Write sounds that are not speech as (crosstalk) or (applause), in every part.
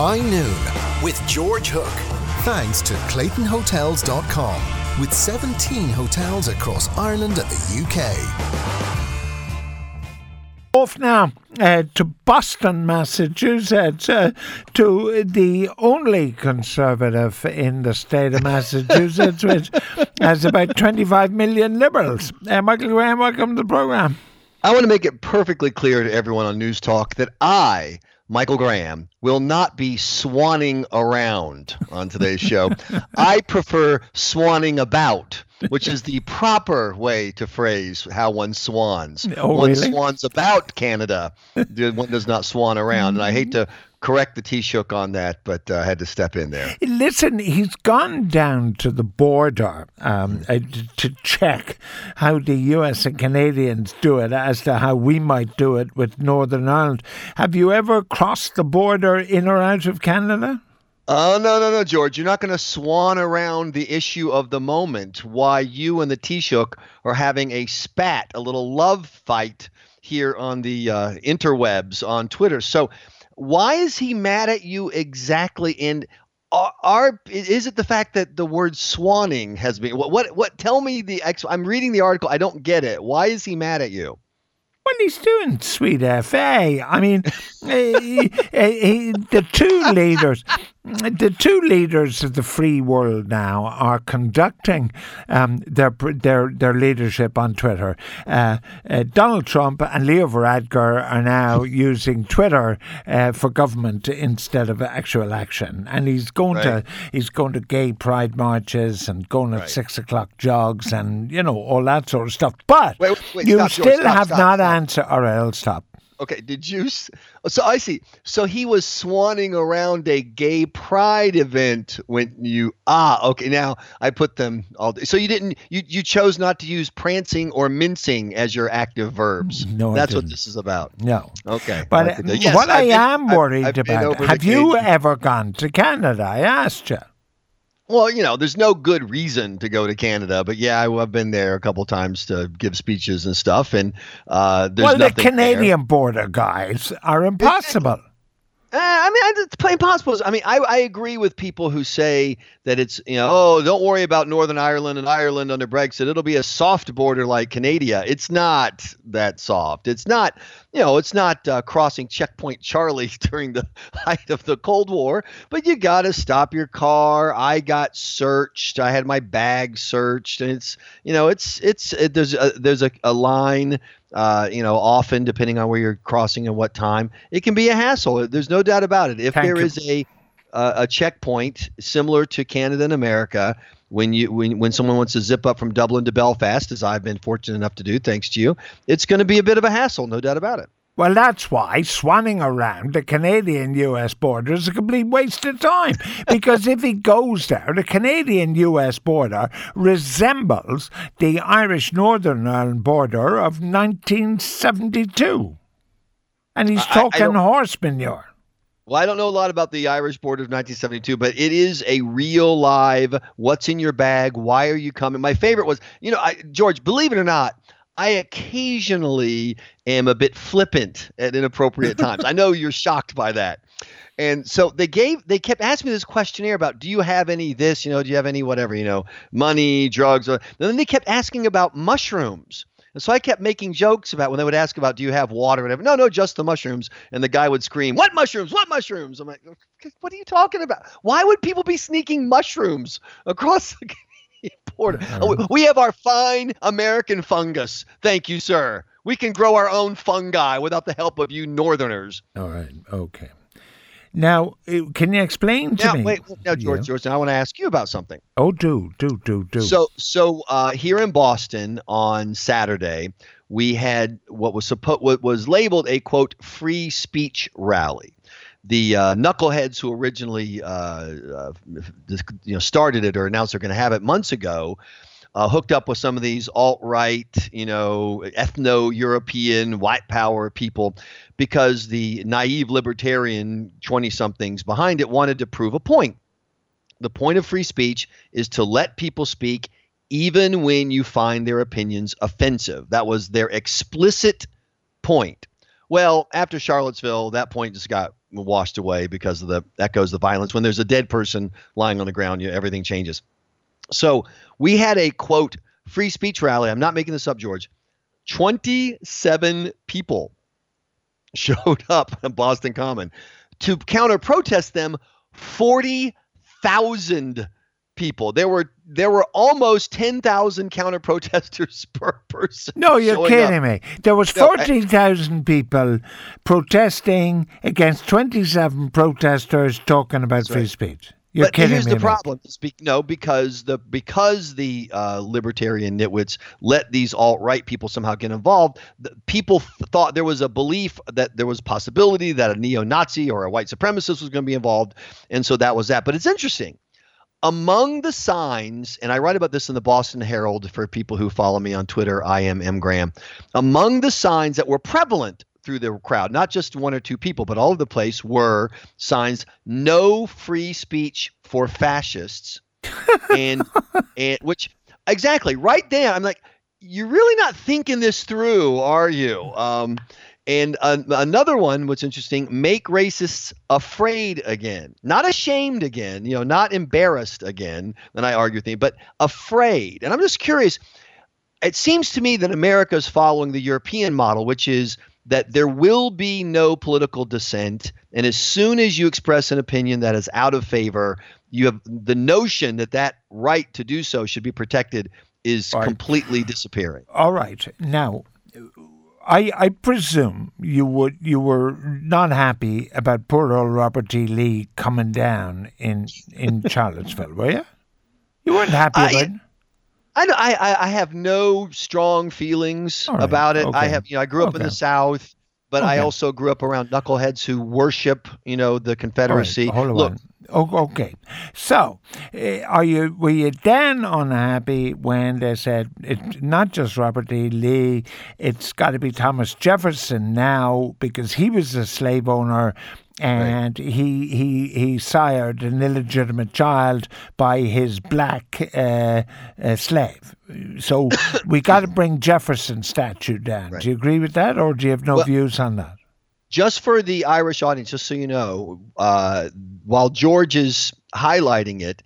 High Noon with George Hook. Thanks to ClaytonHotels.com with 17 hotels across Ireland and the UK. Off now uh, to Boston, Massachusetts, uh, to the only conservative in the state of Massachusetts, (laughs) which has about 25 million liberals. Uh, Michael Graham, welcome to the program. I want to make it perfectly clear to everyone on Newstalk that I, Michael Graham, will not be swanning around on today's show. (laughs) I prefer swanning about, which is the proper way to phrase how one swans. Oh, one really? swans about Canada. (laughs) one does not swan around. And I hate to correct the Taoiseach on that, but uh, I had to step in there. Listen, he's gone down to the border um, uh, to check how the US and Canadians do it as to how we might do it with Northern Ireland. Have you ever crossed the border in or out of Canada? Oh, no, no, no, George. You're not going to swan around the issue of the moment. Why you and the Taoiseach are having a spat, a little love fight here on the uh, interwebs on Twitter. So, why is he mad at you exactly? And are, are is it the fact that the word swanning has been what what what? Tell me the ex. I'm reading the article. I don't get it. Why is he mad at you? Well, he's doing sweet FA. I mean, (laughs) eh, eh, the two leaders, the two leaders of the free world now are conducting um, their their their leadership on Twitter. Uh, uh, Donald Trump and Leo Varadkar are now using Twitter uh, for government instead of actual action, and he's going Right. to he's going to gay pride marches and going at Right. six o'clock jogs and you know all that sort of stuff. But Wait, wait, you stop, George, still stop, have stop, not answered. Right, I'll stop. Okay, did you? So I see. So he was swanning around a gay pride event when you ah okay. Now I put them all. So you didn't. You you chose not to use prancing or mincing as your active verbs. No, that's what this is about. No. Okay, But Yes, what I've I been- am I've- worried I've about, have you ever gone to Canada? I asked you. Well, you know, there's no good reason to go to Canada, but yeah, I, I've been there a couple times to give speeches and stuff, and uh, there's well, the nothing there. Canadian border guys are impossible. Uh, I mean, it's plain possible. I mean, I, I agree with people who say that it's, you know, oh, don't worry about Northern Ireland and Ireland under Brexit. It'll be a soft border like Canada. It's not that soft. It's not, you know, it's not uh, crossing checkpoint Charlie (laughs) during the height of the Cold War, but you got to stop your car. I got searched. I had my bag searched. And it's, you know, it's, it's, it, there's a, there's a, a line uh, you know, often depending on where you're crossing and what time, it can be a hassle. There's no doubt about it. If Thank there you. is a uh, a checkpoint similar to Canada and America, when you when when someone wants to zip up from Dublin to Belfast, as I've been fortunate enough to do, thanks to you, it's going to be a bit of a hassle, no doubt about it. Well, that's why swanning around the Canadian US border is a complete waste of time. Because if he goes there, the Canadian US border resembles the Irish Northern Ireland border of 1972. And he's I- I talking don't- horse manure. Well, I don't know a lot about the Irish border of 1972, but it is a real live. What's in your bag? Why are you coming? My favorite was, you know, I, George. Believe it or not, I occasionally am a bit flippant at inappropriate (laughs) times. I know you're shocked by that. And so they gave, they kept asking me this questionnaire about, do you have any this, you know, do you have any whatever, you know, money, drugs? Or, and then they kept asking about mushrooms. And so I kept making jokes about when they would ask about, do you have water, and whatever. No, no, just the mushrooms. And the guy would scream, what mushrooms? What mushrooms? I'm like, what are you talking about? Why would people be sneaking mushrooms across the Canadian border? Oh, we- have our fine American fungus. Thank you, sir. We can grow our own fungi without the help of you northerners. All right, okay. Now, uh, can you explain to Now, me? wait, now, George, Yeah. George, I want to ask you about something. Oh, do, do, do, do. So, so uh, here in Boston on Saturday, we had what was supposed what was labeled a quote free speech rally. The uh, knuckleheads who originally uh, uh, you know started it or announced they're going to have it months ago. Uh, hooked up with some of these alt-right, you know, ethno-European white power people, because the naive libertarian twenty-somethings behind it wanted to prove a point the point of free speech is to let people speak even when you find their opinions offensive. That was their explicit point. Well, after Charlottesville, that point just got washed away because of the echoes of the violence. When there's a dead person lying on the ground, you, everything changes. So we had a quote free speech rally. I'm not making this up, George. 27 people (laughs) showed up at Boston Common to counter protest them. 40,000 people. There were there were almost 10,000 (laughs) counter protesters (laughs) per person. No, you're kidding up. me. There was 40,000 people protesting against 27 protesters talking about free speech. You're but kidding here's me, the problem. no, because the because the uh, libertarian nitwits let these alt right people somehow get involved. The, people thought there was a belief that there was possibility that a neo-Nazi or a white supremacist was going to be involved, and so that was that. But it's interesting among the signs, and I write about this in the Boston Herald for people who follow me on Twitter, I am M. Graham. Among the signs that were prevalent through the crowd, not just one or two people, but all over the place, were signs no free speech for fascists. (laughs) and and which exactly right there, I'm like, you're really not thinking this through, are you? Um, and uh, another one, what's interesting, make racists afraid again, not ashamed again, you know, not embarrassed again. Then I argue with me, but afraid. And I'm just curious. It seems to me that America is following the European model, which is that there will be no political dissent, and as soon as you express an opinion that is out of favor, you have the notion that that right to do so should be protected is right. completely disappearing. All right, now I, I presume you would you were not happy about poor old Robert E. Lee coming down in in (laughs) Charlottesville, were you? You weren't happy about it. I, I, I have no strong feelings right, about it. Okay. I have, you know, I grew up okay. in the South, but okay. I also grew up around knuckleheads who worship, you know, the Confederacy. Right, hold Look, on. Oh, okay. So, uh, are you were you then unhappy when they said it's not just Robert E. Lee, it's got to be Thomas Jefferson now because he was a slave owner and right. he he he sired an illegitimate child by his black uh, uh, slave. So (laughs) we got to bring Jefferson's statue down. Right. Do you agree with that, or do you have no well, views on that? Just for the Irish audience, just so you know, uh, while George is highlighting it,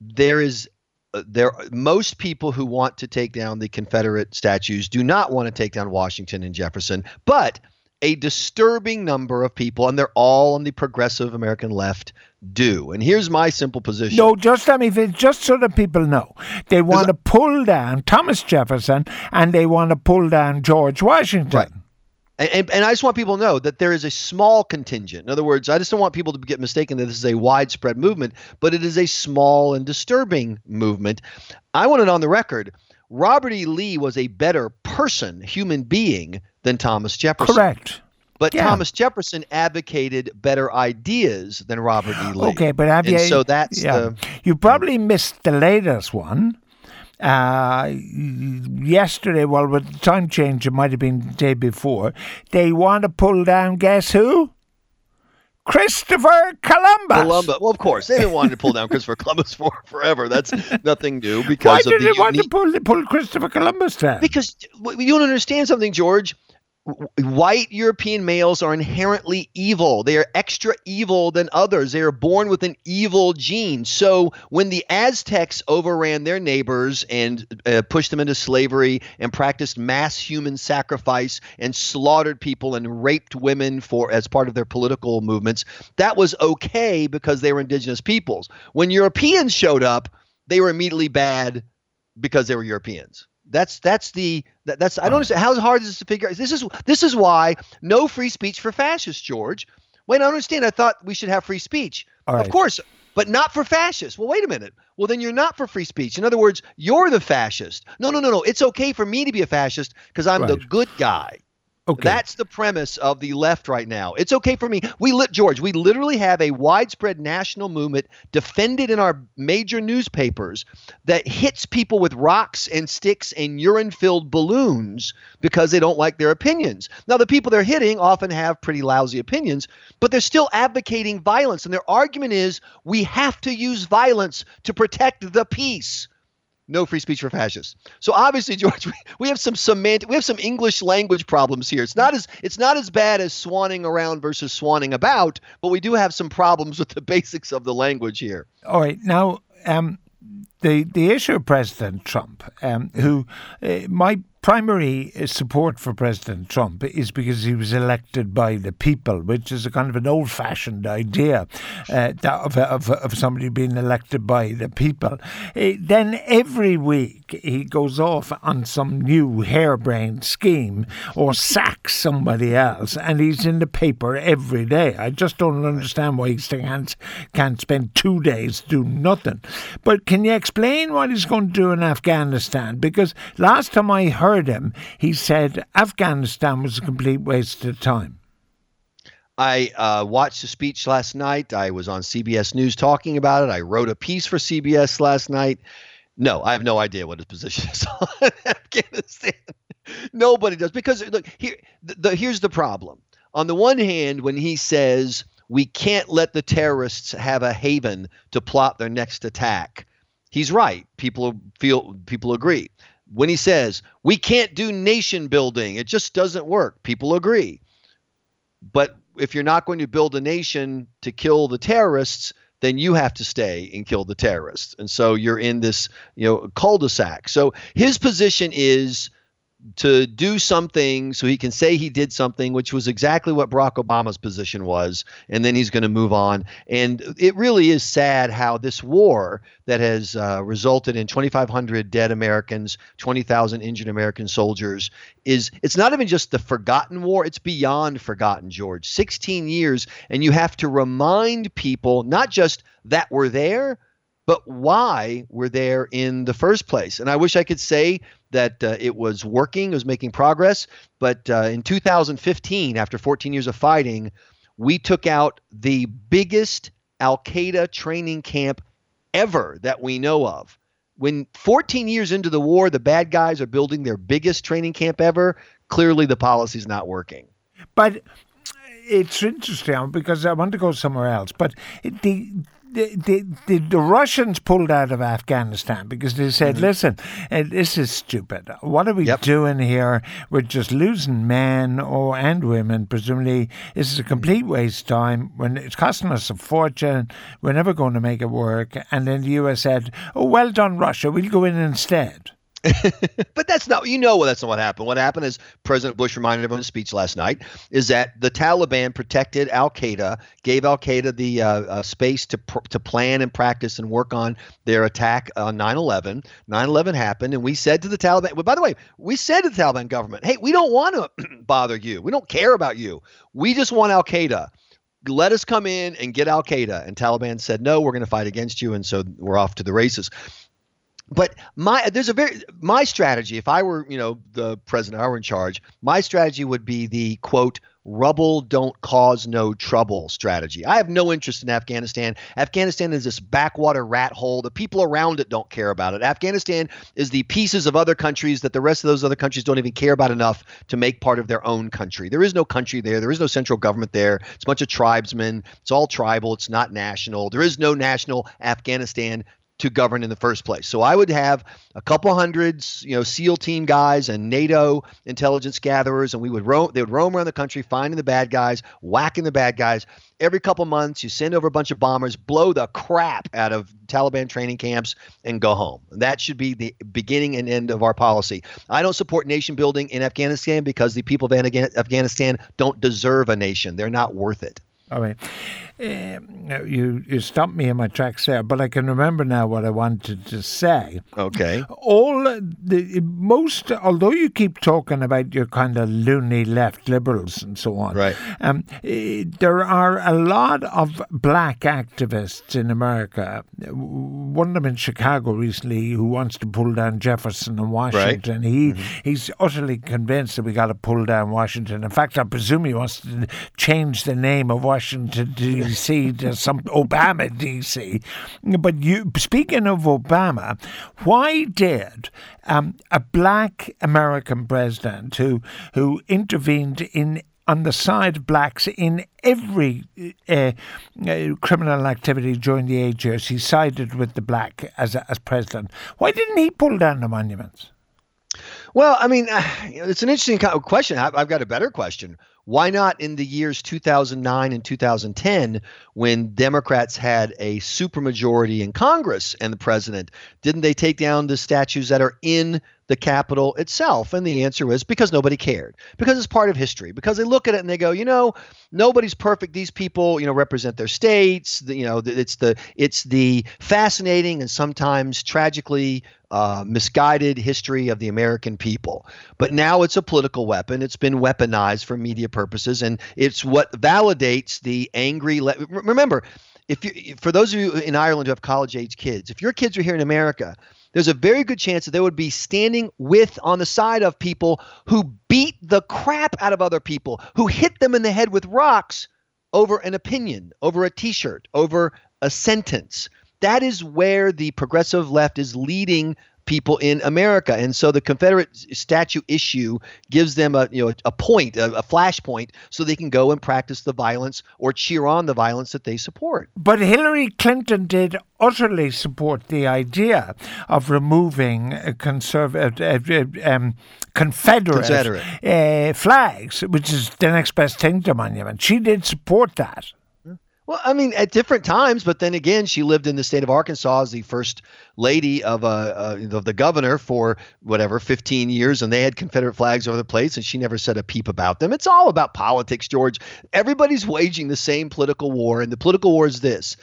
there is uh, there most people who want to take down the Confederate statues do not want to take down Washington and Jefferson, but a disturbing number of people, and they're all on the progressive American left, do. And here's my simple position. No, just let me just so that people know. They want to pull down Thomas Jefferson and they want to pull down George Washington. Right. And, and, I just want people to know that there is a small contingent. In other words, I just don't want people to get mistaken that this is a widespread movement, but it is a small and disturbing movement. I want it on the record. Robert E. Lee was a better person, human being, than Thomas Jefferson. Correct. But yeah. Thomas Jefferson advocated better ideas than Robert E. Lee. Okay, but have and you? So that's yeah. the. You probably missed the latest one uh, yesterday, well, with the time change, it might have been the day before, they want to pull down, guess who? Christopher Columbus. Columbus. Well, of course, they didn't want to pull down Christopher Columbus for forever. That's nothing new because Why did they want to pull, pull Christopher Columbus down? Because you don't understand something, George white European males are inherently evil. They are extra evil than others. They are born with an evil gene. So when the Aztecs overran their neighbors and uh, pushed them into slavery and practiced mass human sacrifice and slaughtered people and raped women for as part of their political movements, that was okay because they were indigenous peoples. When Europeans showed up, they were immediately bad because they were Europeans. That's that's the that, that's I don't understand how hard is this to figure out. This is this is why no free speech for fascists, George. Wait, I understand. I thought we should have free speech. Of course, but not for fascists. Well, wait a minute. Well, then you're not for free speech. In other words, you're the fascist. No, no, no, no. It's okay for me to be a fascist because I'm right. the good guy. Okay. That's the premise of the left right now. It's okay for me. We lit George. We literally have a widespread national movement defended in our major newspapers that hits people with rocks and sticks and urine-filled balloons because they don't like their opinions. Now, the people they're hitting often have pretty lousy opinions, but they're still advocating violence, and their argument is we have to use violence to protect the peace. No free speech for fascists. So obviously, (laughs) George, we, have some semantic, we have some English language problems here. It's not as it's not as bad as swanning around versus swanning about, but we do have some problems with the (laughs) basics of the language here. All right, now um, the the issue of President Trump, um, who uh, my primary support for President Trump is because he was elected by the people, which is a kind of an old fashioned idea uh, of, of, of, somebody being elected by the people. Uh, then every week he goes off on some new harebrained scheme or sacks somebody else, and he's in the paper every day. I just don't understand why he can't, can't spend two days doing nothing. But can you explain what he's going to do in Afghanistan? Because last time I heard him, he said Afghanistan was a complete waste of time. I uh, watched the speech last night. I was on CBS News talking about it. I wrote a piece for CBS last night. No, I have no idea what his position is (laughs) on Afghanistan. Nobody does because look here. The, the, here's the problem. On the one hand, when he says we can't let the terrorists have a haven to plot their next attack, he's right. People feel people agree when he says we can't do nation building, it just doesn't work. People agree. But if you're not going to build a nation to kill the terrorists, then you have to stay and kill the terrorists. And so you're in this, you know, cul-de-sac. So his position is to do something so he can say he did something, which was exactly what Barack Obama's position was, and then he's going to move on. And it really is sad how this war that has uh, resulted in 2,500 dead Americans, 20,000 injured American soldiers is it's not even just the forgotten war, it's beyond forgotten, George. 16 years, and you have to remind people not just that we're there, but why we're there in the first place. And I wish I could say that uh, it was working, it was making progress. But uh, in 2015, after 14 years of fighting, we took out the biggest Al Qaeda training camp ever that we know of. When 14 years into the war, the bad guys are building their biggest training camp ever, clearly the policy is not working. But it's interesting because I want to go somewhere else. But the the, the, the, Russians pulled out of Afghanistan because they said, mm-hmm. listen, uh, this is stupid. What are we yep. doing here? We're just losing men or and women, presumably. This is a complete waste of time. When it's costing us a fortune, we're never going to make it work. And then the US said, oh, well done, Russia. We'll go in instead. (laughs) but that's not you know that's not what happened. What happened is President Bush reminded everyone in his speech last night is that the Taliban protected Al Qaeda, gave Al Qaeda the uh, uh, space to pr- to plan and practice and work on their attack on 9/11. 9/11 happened, and we said to the Taliban. Well, by the way, we said to the Taliban government, "Hey, we don't want (clears throat) to bother you. We don't care about you. We just want Al Qaeda." let us come in and get Al Qaeda. And Taliban said, no, we're going to fight against you. And so we're off to the races but my there's a very my strategy if i were you know the president i were in charge my strategy would be the quote rubble don't cause no trouble strategy. I have no interest in afghanistan. Afghanistan is this backwater rat hole. The people around it don't care about it. Afghanistan is the pieces of other countries that the rest of those other countries don't even care about enough to make part of their own country. There is no country there. There is no central government there. It's a bunch of tribesmen. It's all tribal. It's not national. There is no national afghanistan to govern in the first place. So I would have a couple hundreds, you know, SEAL team guys and NATO intelligence gatherers, and we would roam. They would roam around the country, finding the bad guys, whacking the bad guys. Every couple months, you send over a bunch of bombers, blow the crap out of Taliban training camps, and go home. That should be the beginning and end of our policy. I don't support nation building in Afghanistan because the people of Afghanistan don't deserve a nation. They're not worth it. All right. Um, you you stopped me in my tracks there, but I can remember now what I wanted to say. Okay. All the most, although you keep talking about your kind of loony left liberals and so on, right? Um, eh, there are a lot of black activists in America. One of them in Chicago recently, who wants to pull down Jefferson and Washington. Right. He mm-hmm. he's utterly convinced that we got to pull down Washington. In fact, I presume he wants to change the name of Washington to DC to some Obama DC. But you, speaking of Obama, why did um, a black American president who who intervened in on the side of blacks in every uh, uh, criminal activity during the eight years. He sided with the black as as president. Why didn't he pull down the monuments? Well, I mean, (sighs) it's an interesting kind of question. I've got a better question. Why not in the years 2009 and 2010, when Democrats had a supermajority in Congress and the president, didn't they take down the statues that are in the Capitol itself? And the answer was because nobody cared, because it's part of history, because they look at it and they go, you know, nobody's perfect. These people, you know, represent their states. You know, it's the it's the fascinating and sometimes tragically uh, misguided history of the American people. But now it's a political weapon. It's been weaponized for media purposes, and it's what validates the angry. Le- Remember, if you, for those of you in Ireland who have college age kids, if your kids are here in America, there's a very good chance that they would be standing with on the side of people who beat the crap out of other people, who hit them in the head with rocks over an opinion, over a t-shirt, over a sentence. That is where the progressive left is leading people in America. And so the Confederate statue issue gives them a you know a point, a, a flashpoint, so they can go and practice the violence or cheer on the violence that they support. But Hillary Clinton did utterly support the idea of removing conservative. Uh, um, Confederate, Confederate. Uh, flags, which is the next best thing to monument. She did support that. Well, I mean, at different times, but then again, she lived in the state of Arkansas as the first lady of uh, uh, of the governor for whatever 15 years, and they had Confederate flags over the place, and she never said a peep about them. It's all about politics, George. Everybody's waging the same political war, and the political war is this: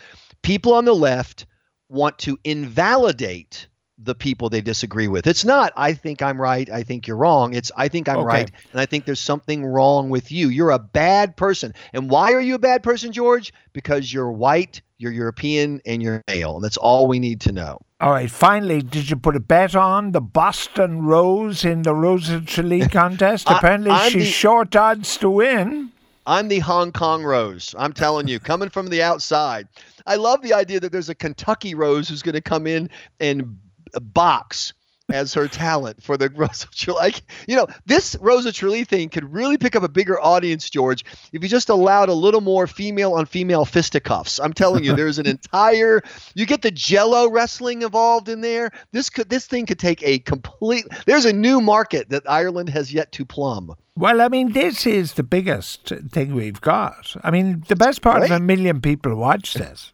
people on the left want to invalidate the people they disagree with. It's not, I think I'm right, I think you're wrong. It's, I think I'm okay. right, and I think there's something wrong with you. You're a bad person. And why are you a bad person, George? Because you're white, you're European, and you're male. And that's all we need to know. All right, finally, did you put a bet on the Boston Rose in the Rose Tralee (laughs) contest? Apparently, I, she's the, short odds to win. I'm the Hong Kong Rose. I'm telling you, coming from the outside. I love the idea that there's a Kentucky Rose who's going to come in and box as her talent for the (laughs) Rosa Tralee. Like, you know, this Rosa Tralee thing could really pick up a bigger audience, George, if you just allowed a little more female on female fisticuffs. I'm telling you, (laughs) there's an entire you get the jello wrestling involved in there. This could this thing could take a complete there's a new market that Ireland has yet to plumb. Well, I mean, this is the biggest thing we've got. I mean, the best part right? of a million people watch this.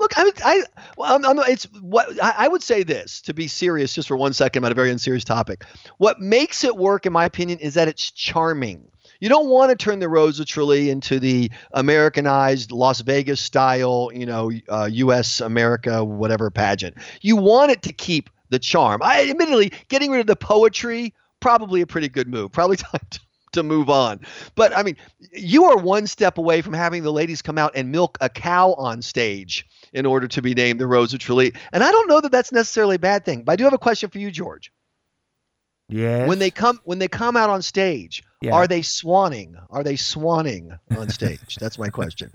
Look, I, I, I'm, I'm, it's what I, I would say this to be serious, just for one second, about a very unserious topic. What makes it work, in my opinion, is that it's charming. You don't want to turn the Rosa Tralee into the Americanized Las Vegas style, you know, uh, U.S. America whatever pageant. You want it to keep the charm. I admittedly getting rid of the poetry probably a pretty good move. Probably (laughs) time to to move on. But I mean, you are one step away from having the ladies come out and milk a cow on stage in order to be named the Rose of Tralee. And I don't know that that's necessarily a bad thing. But I do have a question for you, George. Yes. When they come when they come out on stage, yeah. are they swanning? Are they swanning on stage? That's my question.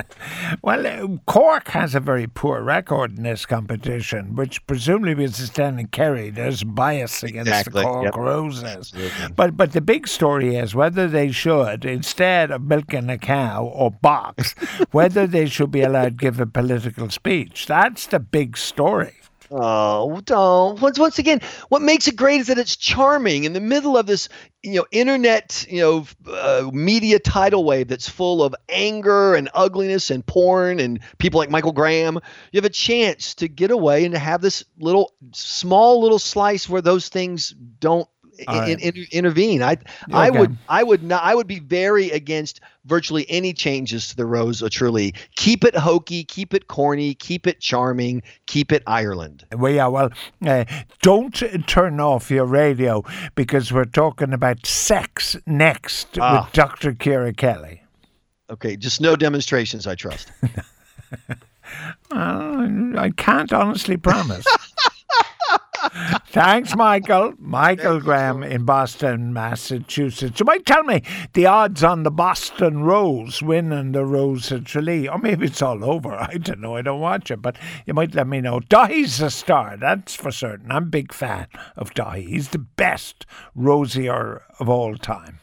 (laughs) well, uh, Cork has a very poor record in this competition, which presumably because it's in Kerry, there's bias against exactly. the Cork yep. Roses. Absolutely. But but the big story is whether they should, instead of milking a cow or box, (laughs) whether they should be allowed to give a political speech. That's the big story. Oh, don't. Once, once again, what makes it great is that it's charming in the middle of this, you know, internet, you know, uh, media tidal wave that's full of anger and ugliness and porn and people like Michael Graham. You have a chance to get away and to have this little, small little slice where those things don't in, in, intervene. I okay. I would I would not I would be very against virtually any changes to the Rose of Tralee. Keep it hokey, keep it corny, keep it charming, keep it Ireland. Well, yeah, well, uh, don't turn off your radio because we're talking about sex next ah. with Dr. Kira Kelly. Okay, just no demonstrations, I trust. (laughs) uh, I can't honestly promise. (laughs) Thanks, Michael. (laughs) Michael Graham in Boston, Massachusetts. You might tell me the odds on the Boston Rose winning the Rose of Tralee. Or maybe it's all over. (laughs) I don't know. I don't watch it, but you might let me know. Daithí's a star, that's for certain. I'm a big fan of Daithí. He's the best rosier of all time.